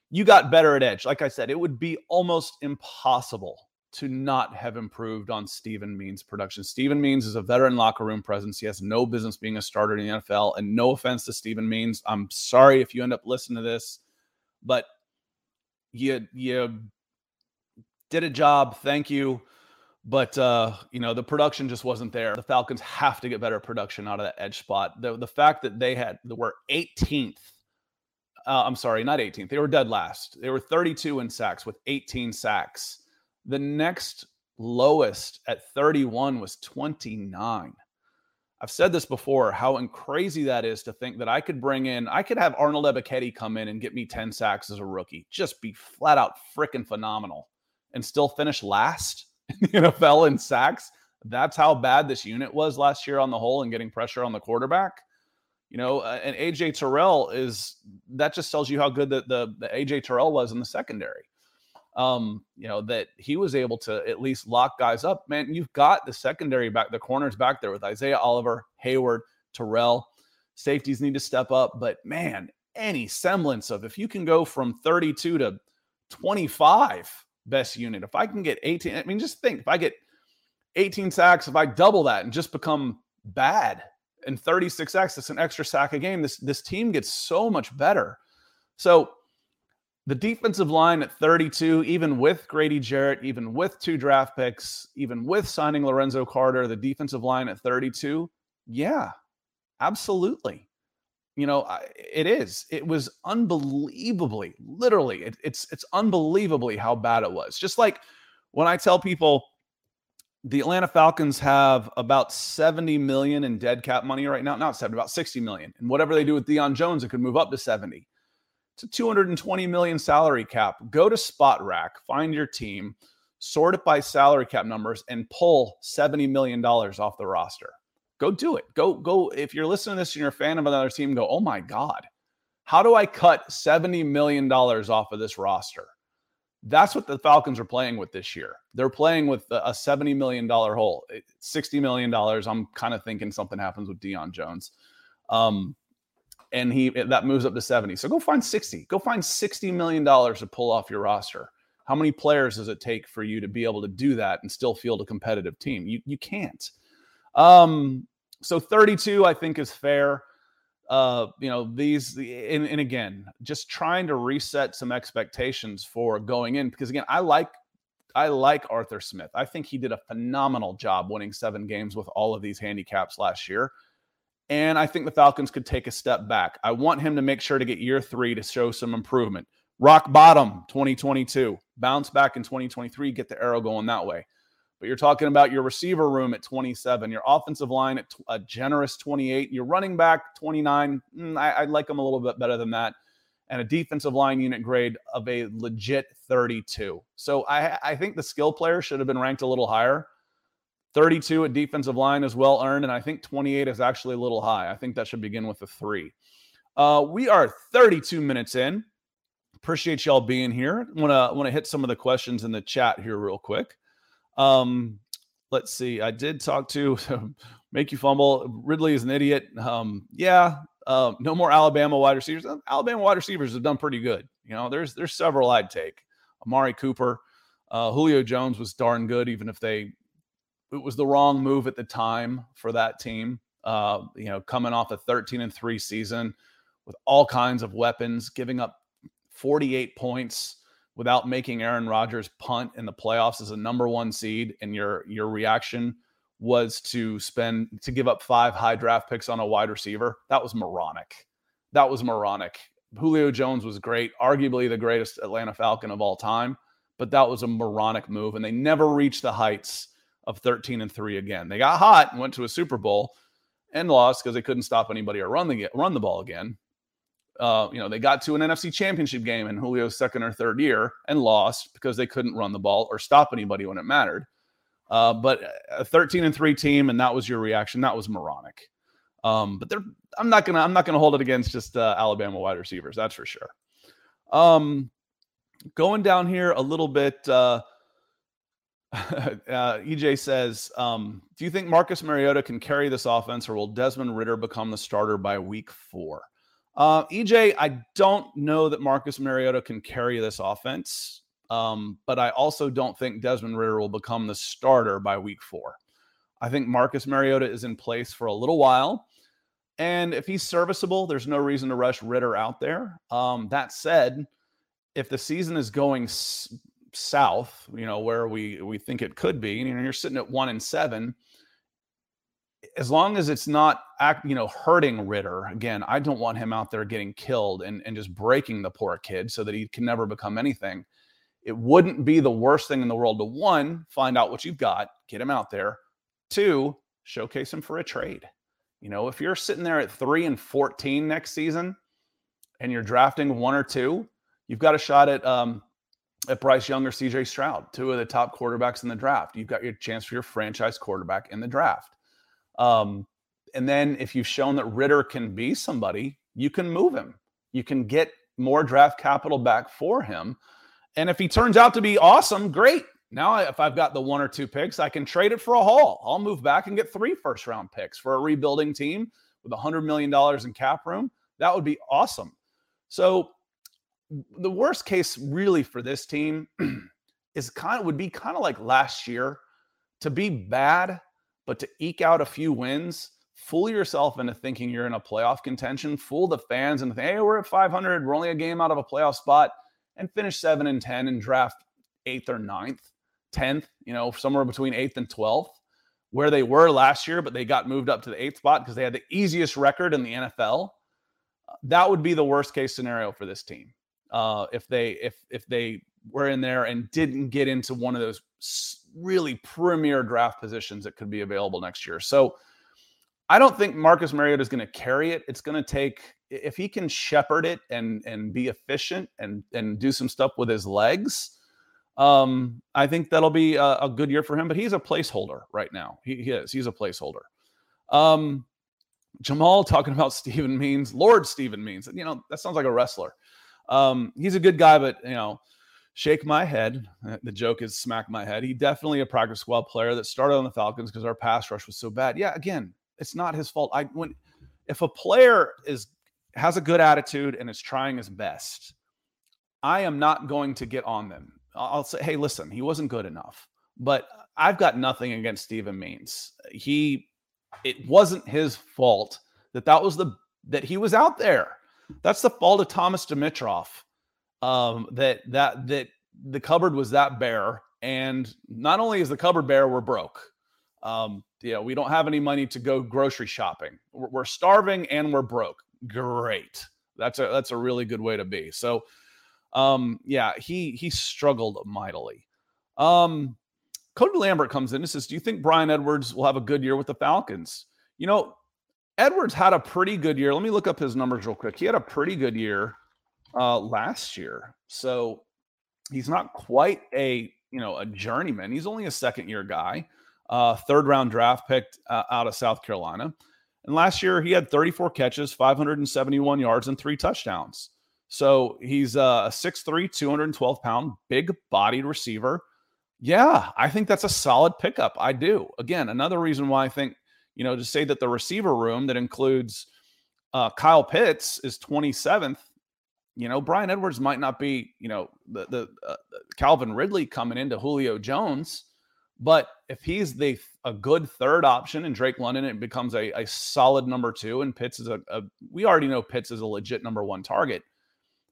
You got better at edge. Like I said, it would be almost impossible to not have improved on Steven Means' production. Steven Means is a veteran locker room presence. He has no business being a starter in the NFL. And no offense to Steven Means, I'm sorry if you end up listening to this, but you you did a job. Thank you. But uh, you know, the production just wasn't there. The Falcons have to get better production out of that edge spot. The the fact that they had they were 18th. Uh, I'm sorry, not 18th. They were dead last. They were 32 in sacks with 18 sacks. The next lowest at 31 was 29. I've said this before, how crazy that is to think that I could bring in, I could have Arnold Ebiketie come in and get me 10 sacks as a rookie, just be flat out freaking phenomenal and still finish last in the NFL in sacks. That's how bad this unit was last year on the whole and getting pressure on the quarterback. You know, uh, and AJ Terrell is that just tells you how good the, the, the AJ Terrell was in the secondary. Um, you know, that he was able to at least lock guys up. Man, you've got the secondary back, the corners back there with Isaiah Oliver, Hayward, Terrell. Safeties need to step up, but man, any semblance of if you can go from 32 to 25 best unit. If I can get 18, I mean, just think if I get 18 sacks, if I double that and just become bad and 36 sacks, that's an extra sack a game. This this team gets so much better. So the defensive line at 32, even with Grady Jarrett, even with two draft picks, even with signing Lorenzo Carter, the defensive line at 32, yeah, absolutely. You know it is. It was unbelievably literally it, it's it's unbelievably how bad it was. Just like when i tell people the atlanta falcons have about 70 million in dead cap money right now not 70 about 60 million and whatever they do with Deion jones it could move up to 70 it's a 220 million salary cap go to Spotrac find your team sort it by salary cap numbers and pull 70 million dollars off the roster Go do it. Go, go. If you're listening to this and you're a fan of another team, go, oh my God, how do I cut $70 million off of this roster? That's what the Falcons are playing with this year. They're playing with a $70 million hole. $60 million. I'm kind of thinking something happens with Deion Jones. Um, and he that moves up to 70. So go find 60. Go find 60 million dollars to pull off your roster. How many players does it take for you to be able to do that and still field a competitive team? You you can't. Um, so 32, I think, is fair. Uh, you know, these, and, and again, just trying to reset some expectations for going in because again, I like I like Arthur Smith. I think he did a phenomenal job winning seven games with all of these handicaps last year. And I think the Falcons could take a step back. I want him to make sure to get year three to show some improvement. Rock bottom 2022, bounce back in 2023, get the arrow going that way but you're talking about your receiver room at 27, your offensive line at a generous 28, your running back 29. Mm, I, would like them a little bit better than that, and a defensive line unit grade of a legit 32. So I, I think the skill player should have been ranked a little higher. 32 at defensive line is well earned, and I think 28 is actually a little high. I think that should begin with a three. Uh, we are 32 minutes in. Appreciate y'all being here. Want to want to hit some of the questions in the chat here real quick. Um, let's see. I did talk to make you fumble. Ridley is an idiot. Um, yeah. Uh, no more Alabama wide receivers. Uh, Alabama wide receivers have done pretty good. You know, there's there's several I'd take. Amari Cooper, uh, Julio Jones was darn good, even if they it was the wrong move at the time for that team. Uh, you know, coming off a 13 and three season with all kinds of weapons, giving up 48 points without making Aaron Rodgers punt in the playoffs as a number one seed, and your your reaction was to spend to give up five high draft picks on a wide receiver. That was moronic. That was moronic. Julio Jones was great, arguably the greatest Atlanta Falcon of all time, but that was a moronic move, and they never reached the heights of 13 and three again. They got hot and went to a Super Bowl and lost because they couldn't stop anybody or run the run the ball again. Uh, you know, they got to an NFC championship game in Julio's second or third year and lost because they couldn't run the ball or stop anybody when it mattered. Uh, but a 13 and 3 team, and that was your reaction. That was moronic. Um, but they're I'm not gonna I'm not gonna hold it against just uh, Alabama wide receivers. That's for sure. Um, going down here a little bit. Uh, uh, EJ says, um, "Do you think Marcus Mariota can carry this offense, or will Desmond Ridder become the starter by week four? Uh, EJ, I don't know that Marcus Mariota can carry this offense, um, but I also don't think Desmond Ridder will become the starter by week four. I think Marcus Mariota is in place for a little while. And if he's serviceable, there's no reason to rush Ridder out there. Um, that said, if the season is going south, you know, where we we think it could be, you know, you're sitting at one and seven. As long as it's not act, you know, hurting Ridder again, I don't want him out there getting killed and, and just breaking the poor kid so that he can never become anything. It wouldn't be the worst thing in the world to one, find out what you've got, get him out there. Two, showcase him for a trade. You know, if you're sitting there at three and 14 next season and you're drafting one or two, you've got a shot at um, at Bryce Young or CJ Stroud, two of the top quarterbacks in the draft. You've got your chance for your franchise quarterback in the draft. Um, and then if you've shown that Ridder can be somebody, you can move him. You can get more draft capital back for him. And if he turns out to be awesome, great. Now, if I've got the one or two picks, I can trade it for a haul. I'll move back and get three first round picks for a rebuilding team with $100 million in cap room. That would be awesome. So, the worst case really for this team is kind of would be kind of like last year to be bad, but to eke out a few wins, fool yourself into thinking you're in a playoff contention, fool the fans and hey, we're at 500, we're only a game out of a playoff spot, and finish seven and 10 and draft eighth or ninth 10th, you know, somewhere between 8th and 12th, where they were last year, but they got moved up to the eighth spot because they had the easiest record in the NFL. That would be the worst case scenario for this team. Uh, if they if if they were in there and didn't get into one of those really premier draft positions that could be available next year. So I don't think Marcus Mariota is going to carry it. It's going to take if he can shepherd it and and be efficient and and do some stuff with his legs um, I think that'll be a, a, good year for him, but he's a placeholder right now. He, he is. He's a placeholder. Um, Jamal talking about Steven Means, Lord Steven Means. You know, that sounds like a wrestler. Um, he's a good guy, but, you know, shake my head. Uh, the joke is smack my head. He definitely a practice squad player that started on the Falcons because our pass rush was so bad. Yeah, again, it's not his fault. I when if a player is has a good attitude and is trying his best, I am not going to get on them I'll say, hey, listen, he wasn't good enough. But I've got nothing against Steven Means. He, it wasn't his fault that that was the that he was out there. That's the fault of Thomas Dimitroff. Um, that that that the cupboard was that bare, and not only is the cupboard bare, we're broke. Um, you know, we don't have any money to go grocery shopping. We're, we're starving and we're broke. Great. That's a that's a really good way to be. So um, yeah, he he struggled mightily. Um, Cody Lambert comes in and says, "Do you think Bryan Edwards will have a good year with the Falcons?" You know, Edwards had a pretty good year. Let me look up his numbers real quick. He had a pretty good year uh, last year, so he's not quite a you know a journeyman. He's only a second year guy, uh, third round draft picked uh, out of South Carolina. And last year he had 34 catches, 571 yards, and three touchdowns. So he's a 6'3, 212 pound, big bodied receiver. Yeah, I think that's a solid pickup. I do. Again, another reason why I think, you know, to say that the receiver room that includes uh, Kyle Pitts is 27th, you know, Bryan Edwards might not be, you know, the, the uh, Calvin Ridley coming into Julio Jones, but if he's the a good third option and Drake London, it becomes a, a solid number two, and Pitts is a, a we already know Pitts is a legit number one target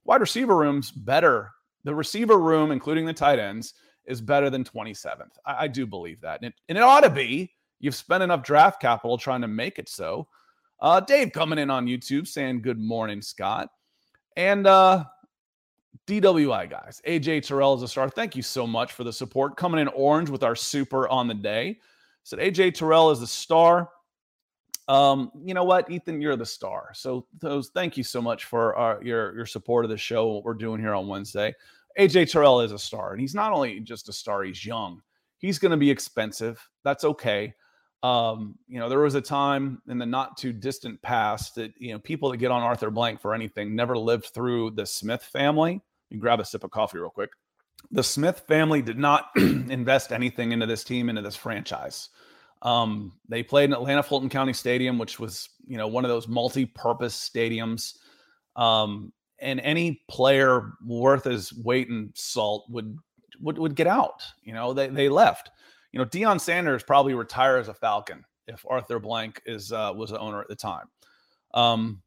wide receiver room's better. The receiver room, including the tight ends, is better than 27th. I, I do believe that. And it, and it, ought to be. You've spent enough draft capital trying to make it so. Uh, Dave coming in on YouTube saying, Good morning, Scott. And uh, DWI guys, AJ Terrell is a star. Thank you so much for the support. Coming in orange with our super on the day. Said AJ Terrell is the star. Um, you know what, Ethan, you're the star. So those thank you so much for our, your your support of the show. What we're doing here on Wednesday. AJ Terrell is a star, and he's not only just a star; he's young. He's going to be expensive. That's okay. Um, you know, there was a time in the not too distant past that you know people that get on Arthur Blank for anything never lived through the Smith family. You grab a sip of coffee real quick. The Smith family did not invest anything into this team, into this franchise. Um, they played in Atlanta Fulton County Stadium, which was, you know, one of those multi-purpose stadiums. Um, and any player worth his weight in salt would would would get out. You know, they they left. You know, Deion Sanders probably retire as a Falcon if Arthur Blank is uh, was the owner at the time. Um,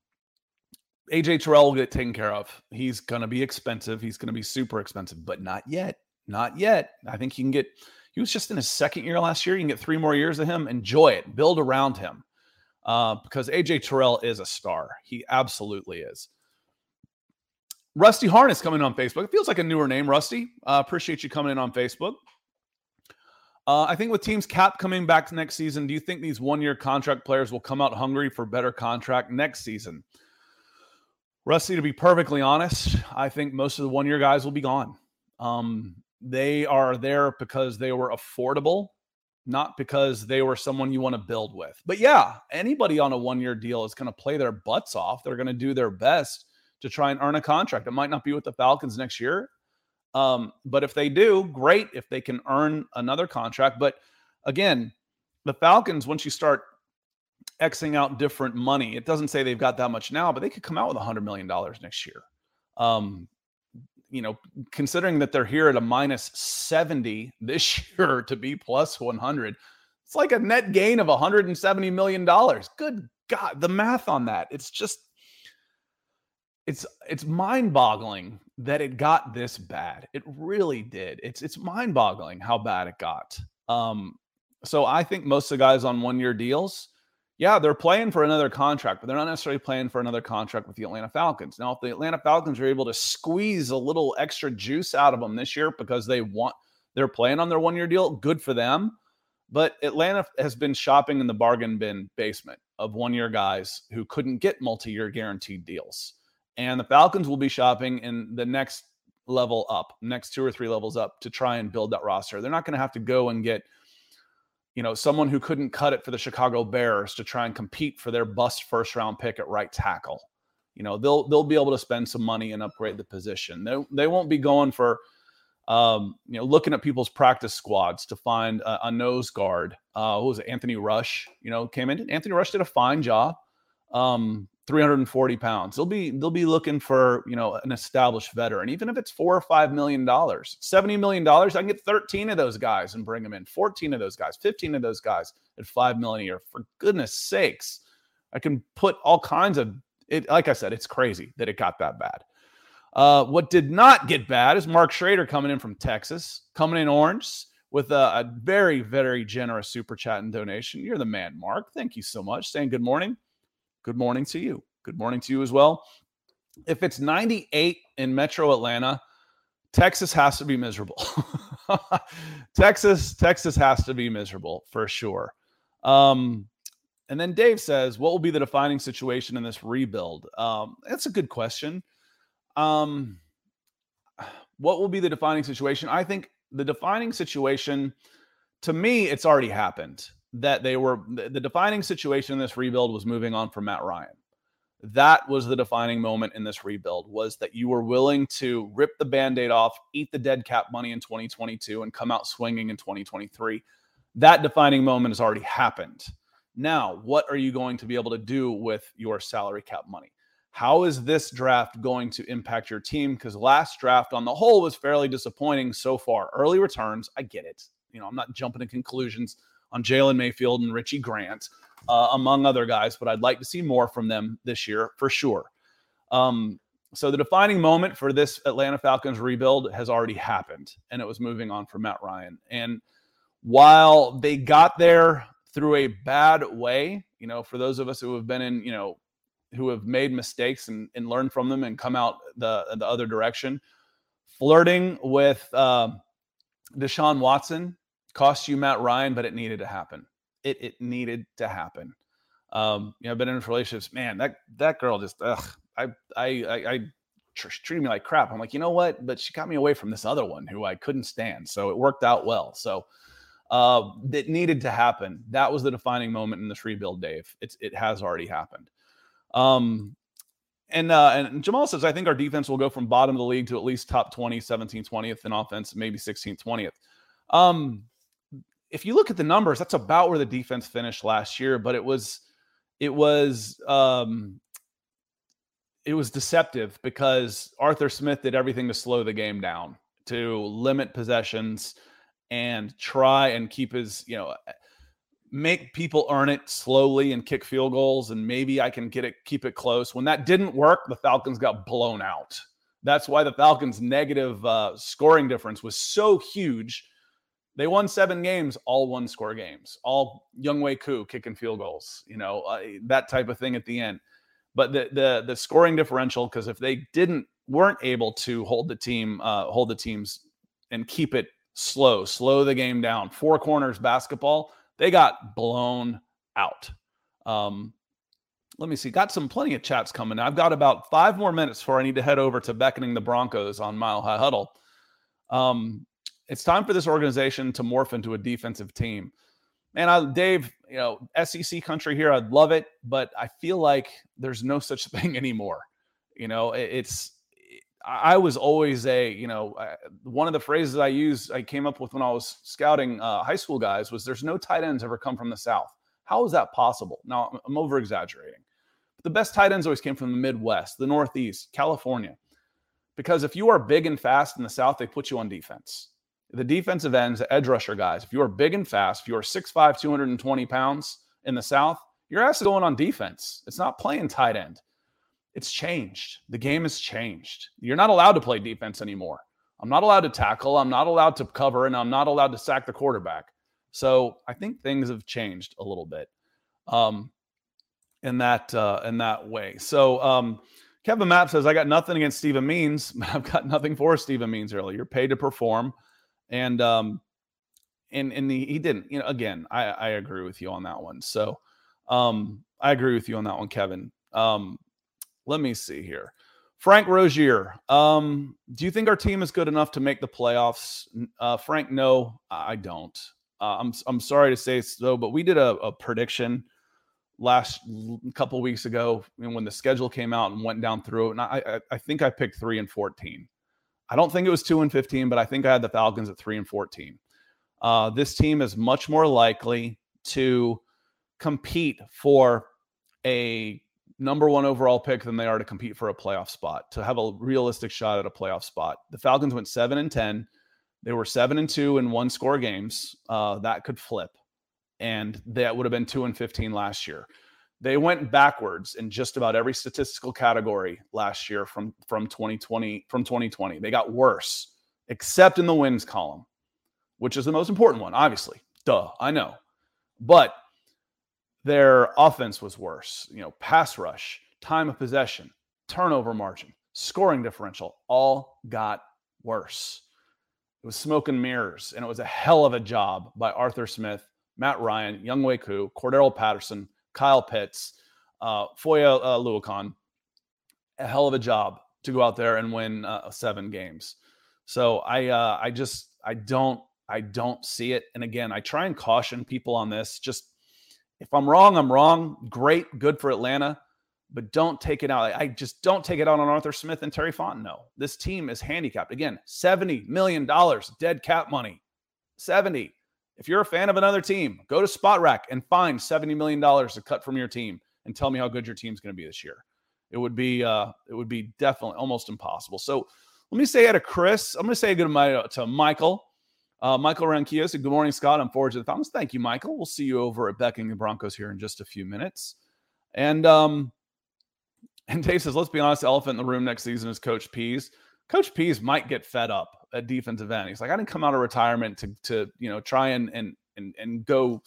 AJ Terrell will get taken care of. He's going to be expensive. He's going to be super expensive, but not yet. Not yet. I think you can get he was just in his second year last year. You can get three more years of him. Enjoy it. Build around him. Uh, because AJ Terrell is a star. He absolutely is. Rusty Harness coming on Facebook. It feels like a newer name, Rusty. Uh, appreciate you coming in on Facebook. Uh, I think with teams cap coming back next season, do you think these one year contract players will come out hungry for better contract next season? Rusty, to be perfectly honest, I think most of the one year guys will be gone. Um, they are there because they were affordable, not because they were someone you want to build with. But yeah, anybody on a one year deal is going to play their butts off. They're going to do their best to try and earn a contract. It might not be with the Falcons next year. Um, but if they do, great if they can earn another contract. But again, the Falcons, once you start Xing out different money, it doesn't say they've got that much now, but they could come out with a $100 million next year. Um, you know, considering that they're here at a minus 70 this year to be plus 100, it's like a net gain of 170 million dollars. Good God, the math on that. It's just it's it's mind-boggling that it got this bad. It really did. It's it's mind-boggling how bad it got. Um so I think most of the guys on one-year deals yeah, they're playing for another contract, but they're not necessarily playing for another contract with the Atlanta Falcons. Now, if the Atlanta Falcons are able to squeeze a little extra juice out of them this year because they want they're playing on their one year deal, good for them. But Atlanta has been shopping in the bargain bin basement of one year guys who couldn't get multi year guaranteed deals. And the Falcons will be shopping in the next level up, next two or three levels up to try and build that roster. They're not going to have to go and get you know, someone who couldn't cut it for the Chicago Bears to try and compete for their bust first round pick at right tackle. You know, they'll they'll be able to spend some money and upgrade the position. They they won't be going for um, you know, looking at people's practice squads to find a, a nose guard. Uh, who was it? Anthony Rush, you know, came in. Anthony Rush did a fine job. Um, 340 pounds. They'll be they'll be looking for you know an established veteran, even if it's four or five million dollars, 70 million dollars. I can get 13 of those guys and bring them in, 14 of those guys, 15 of those guys at five million a year. For goodness sakes, I can put all kinds of it. Like I said, it's crazy that it got that bad. Uh, what did not get bad is Mark Schrader coming in from Texas, coming in orange with a, a very very generous super chat and donation. You're the man, Mark. Thank you so much. Saying good morning good morning to you. Good morning to you as well. If it's 98 in metro Atlanta, Texas has to be miserable. Texas, Texas has to be miserable for sure. Um, and then Dave says, "What will be the defining situation in this rebuild?" Um, that's a good question. Um, what will be the defining situation? I think the defining situation, to me, it's already happened that they were the defining situation in this rebuild was moving on from Matt Ryan. That was the defining moment in this rebuild was that you were willing to rip the band-aid off, eat the dead cap money in 2022 and come out swinging in 2023. That defining moment has already happened. Now, what are you going to be able to do with your salary cap money? How is this draft going to impact your team? Because last draft on the whole was fairly disappointing so far. Early returns, I get it. You know, I'm not jumping to conclusions on Jalen Mayfield and Richie Grant, uh, among other guys, but I'd like to see more from them this year for sure. Um, so the defining moment for this Atlanta Falcons rebuild has already happened, and it was moving on from Matt Ryan. And while they got there through a bad way, you know, for those of us who have been in, you know, who have made mistakes and, and learned from them and come out the the other direction, flirting with uh, Deshaun Watson Cost you Matt Ryan, but it needed to happen. It it needed to happen. Um, you know, I've been in relationships. Man, that that girl just ugh. I I I, I treated me like crap. I'm like, you know what? But she got me away from this other one who I couldn't stand. So it worked out well. So uh, that needed to happen. That was the defining moment in this rebuild, Dave. It's it has already happened. Um, and uh, and Jamal says, I think our defense will go from bottom of the league to at least top 20, 17, 20th in offense, maybe 16, 20th. Um, if you look at the numbers, that's about where the defense finished last year, but it was it was um it was deceptive because Arthur Smith did everything to slow the game down, to limit possessions and try and keep his, you know, make people earn it slowly and kick field goals and maybe I can get it keep it close. When that didn't work, the Falcons got blown out. That's why the Falcons negative uh, scoring difference was so huge. They won seven games, all one score games, all Young Younghoe Koo kicking field goals, you know, uh, that type of thing at the end. But the the the scoring differential, because if they didn't weren't able to hold the team, uh, hold the teams and keep it slow, slow the game down, four corners basketball, they got blown out. Um, let me see. Got some plenty of chats coming. I've got about five more minutes before I need to head over to beckoning the Broncos on Mile High Huddle. Um, it's time for this organization to morph into a defensive team. Man, I, Dave, you know, SEC country here, I'd love it, but I feel like there's no such thing anymore. You know, it, it's I was always a, you know, one of the phrases I used, I came up with when I was scouting uh, high school guys was there's no tight ends ever come from the South. How is that possible? Now, I'm over exaggerating. But the best tight ends always came from the Midwest, the Northeast, California. Because if you are big and fast in the South, they put you on defense. The defensive ends, the edge rusher guys, if you are big and fast, if you are 6'5, 220 pounds in the South, your ass is going on defense. It's not playing tight end it's changed. The game has changed. You're not allowed to play defense anymore. I'm not allowed to tackle. I'm not allowed to cover, and I'm not allowed to sack the quarterback. So I think things have changed a little bit um, in that uh, in that way. So um, Kevin Mapp says, "I got nothing against Steven Means, but I've got nothing for Steven Means. Earlier, you're paid to perform, and um, and and he, he didn't. You know, again, I I agree with you on that one. So um, I agree with you on that one, Kevin. Um, let me see here. Frank Rozier, um, do you think our team is good enough to make the playoffs? Uh, Frank, no, I don't. Uh, I'm I'm sorry to say so, but we did a, a prediction last couple weeks ago when the schedule came out and went down through it, and I, I, I think I picked three and fourteen. I don't think it was two and fifteen, but I think I had the Falcons at three and fourteen. Uh, this team is much more likely to compete for a number one overall pick than they are to compete for a playoff spot, to have a realistic shot at a playoff spot. The Falcons went seven and 10. They were seven and two in one score games. Uh, that could flip. And that would have been two and 15 last year. They went backwards in just about every statistical category last year from, from 2020, from 2020. They got worse, except in the wins column, which is the most important one, obviously. Duh, I know. But their offense was worse. You know, pass rush, time of possession, turnover margin, scoring differential all got worse. It was smoke and mirrors, and it was a hell of a job by Arthur Smith, Matt Ryan, Younghoe Koo, Cordarrelle Patterson, Kyle Pitts, uh, Foye uh, Oluokun. A hell of a job to go out there and win uh, seven games. So I, uh, I just, I don't, I don't see it. And again, I try and caution people on this. Just if I'm wrong, I'm wrong. Great, good for Atlanta, but don't take it out. I just don't take it out on Arthur Smith and Terry Fontenot. This team is handicapped. Again, $70 million dead cap money. 70. If you're a fan of another team, go to Spotrac and find $70 million to cut from your team and tell me how good your team's going to be this year. It would be uh it would be definitely almost impossible. So let me say hi to Chris. I'm going to say good to Michael. Uh, Michael Ranquillo said, Good morning, Scott. I'm forward to the Falcons. Thank you, Michael. We'll see you over at Becking the Broncos here in just a few minutes. And um, and Dave says, let's be honest, elephant in the room next season is Coach Pees. Coach Pees might get fed up at defensive end. He's like, I didn't come out of retirement to to you know try and and and and go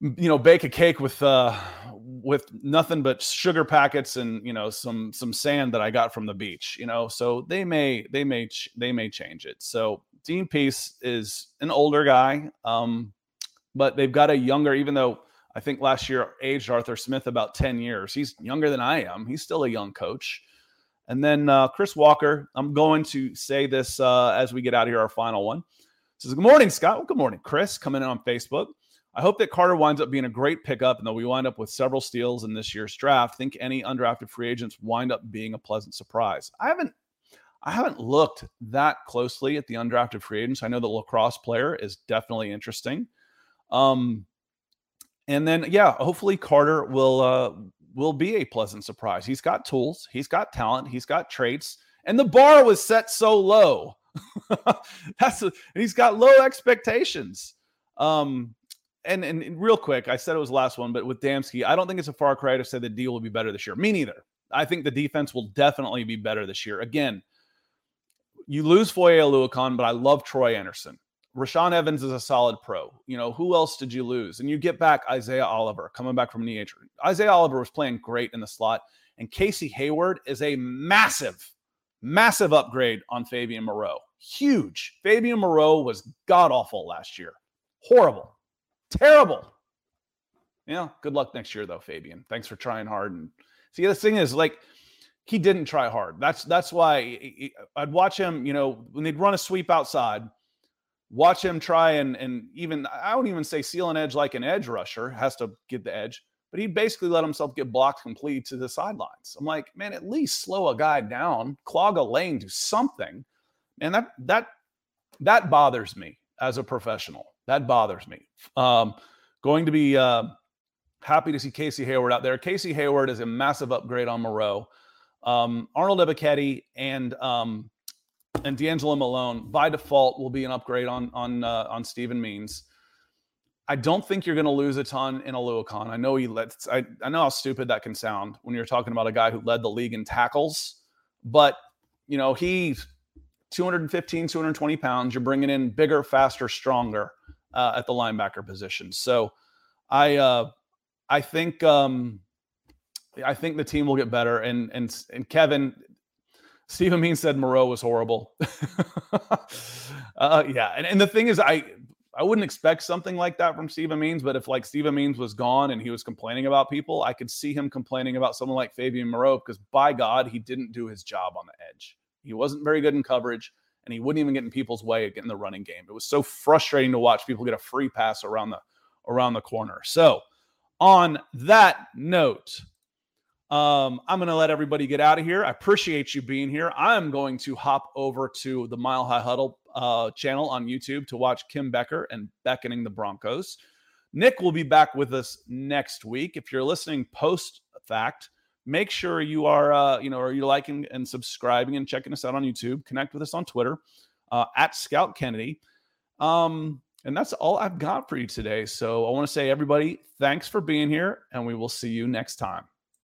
you know bake a cake with uh with nothing but sugar packets and you know some some sand that i got from the beach you know so they may they may ch- they may change it so Dean Pees is an older guy, um, but they've got a younger, even though I think last year aged Arthur Smith about 10 years. He's younger than I am. He's still a young coach. And then uh, Chris Walker, I'm going to say this uh, as we get out of here, our final one. Says, Good morning, Scott. Well, good morning, Chris, coming in on Facebook. I hope that Carter winds up being a great pickup and that we wind up with several steals in this year's draft. Think any undrafted free agents wind up being a pleasant surprise. I haven't I haven't looked that closely at the undrafted free agents. I know the lacrosse player is definitely interesting. Um, and then yeah, hopefully Carter will uh, will be a pleasant surprise. He's got tools, he's got talent, he's got traits, and the bar was set so low. That's a, he's got low expectations. Um, and, and, and real quick, I said it was the last one, but with Damski, I don't think it's a far cry to say the deal will be better this year. Me neither. I think the defense will definitely be better this year. Again, you lose Foye Oluokun, but I love Troy Anderson. Rashaan Evans is a solid pro. You know, who else did you lose? And you get back Isaiah Oliver coming back from knee injury. Isaiah Oliver was playing great in the slot. And Casey Hayward is a massive, massive upgrade on Fabian Moreau. Huge. Fabian Moreau was god awful last year. Horrible. Terrible. Yeah. Good luck next year, though, Fabian. Thanks for trying hard. And see, the thing is, like, he didn't try hard. That's that's why I'd watch him. You know, when they'd run a sweep outside, watch him try and and even I don't even say seal an edge like an edge rusher has to get the edge, but he basically let himself get blocked completely to the sidelines. I'm like, man, at least slow a guy down, clog a lane, do something. And that that that bothers me as a professional. That bothers me. Um, going to be uh, happy to see Casey Hayward out there. Casey Hayward is a massive upgrade on Moreau. Um, Arnold Ebiketie and um, and DeAngelo Malone by default will be an upgrade on on uh, on Steven Means. I don't think you're going to lose a ton in Oluokun. I know he lets. I, I know how stupid that can sound when you're talking about a guy who led the league in tackles, but you know he's 215, 220 pounds. You're bringing in bigger, faster, stronger uh, at the linebacker position. So I uh, I think um, I think the team will get better. And and and Kevin, Steven Means said Moreau was horrible. uh, yeah, and, and the thing is, I I wouldn't expect something like that from Steven Means, but if like Steven Means was gone and he was complaining about people, I could see him complaining about someone like Fabian Moreau because by God, he didn't do his job on the edge. He wasn't very good in coverage and he wouldn't even get in people's way in the running game. It was so frustrating to watch people get a free pass around the around the corner. So, on that note, um, I'm going to let everybody get out of here. I appreciate you being here. I'm going to hop over to the Mile High Huddle uh, channel on YouTube to watch Kim Becker and beckoning the Broncos. Nick will be back with us next week. If you're listening post fact, make sure you are, uh, you know, are you liking and subscribing and checking us out on YouTube. Connect with us on Twitter uh, at Scout Kennedy. Um, and that's all I've got for you today. So I want to say, everybody, thanks for being here, and we will see you next time.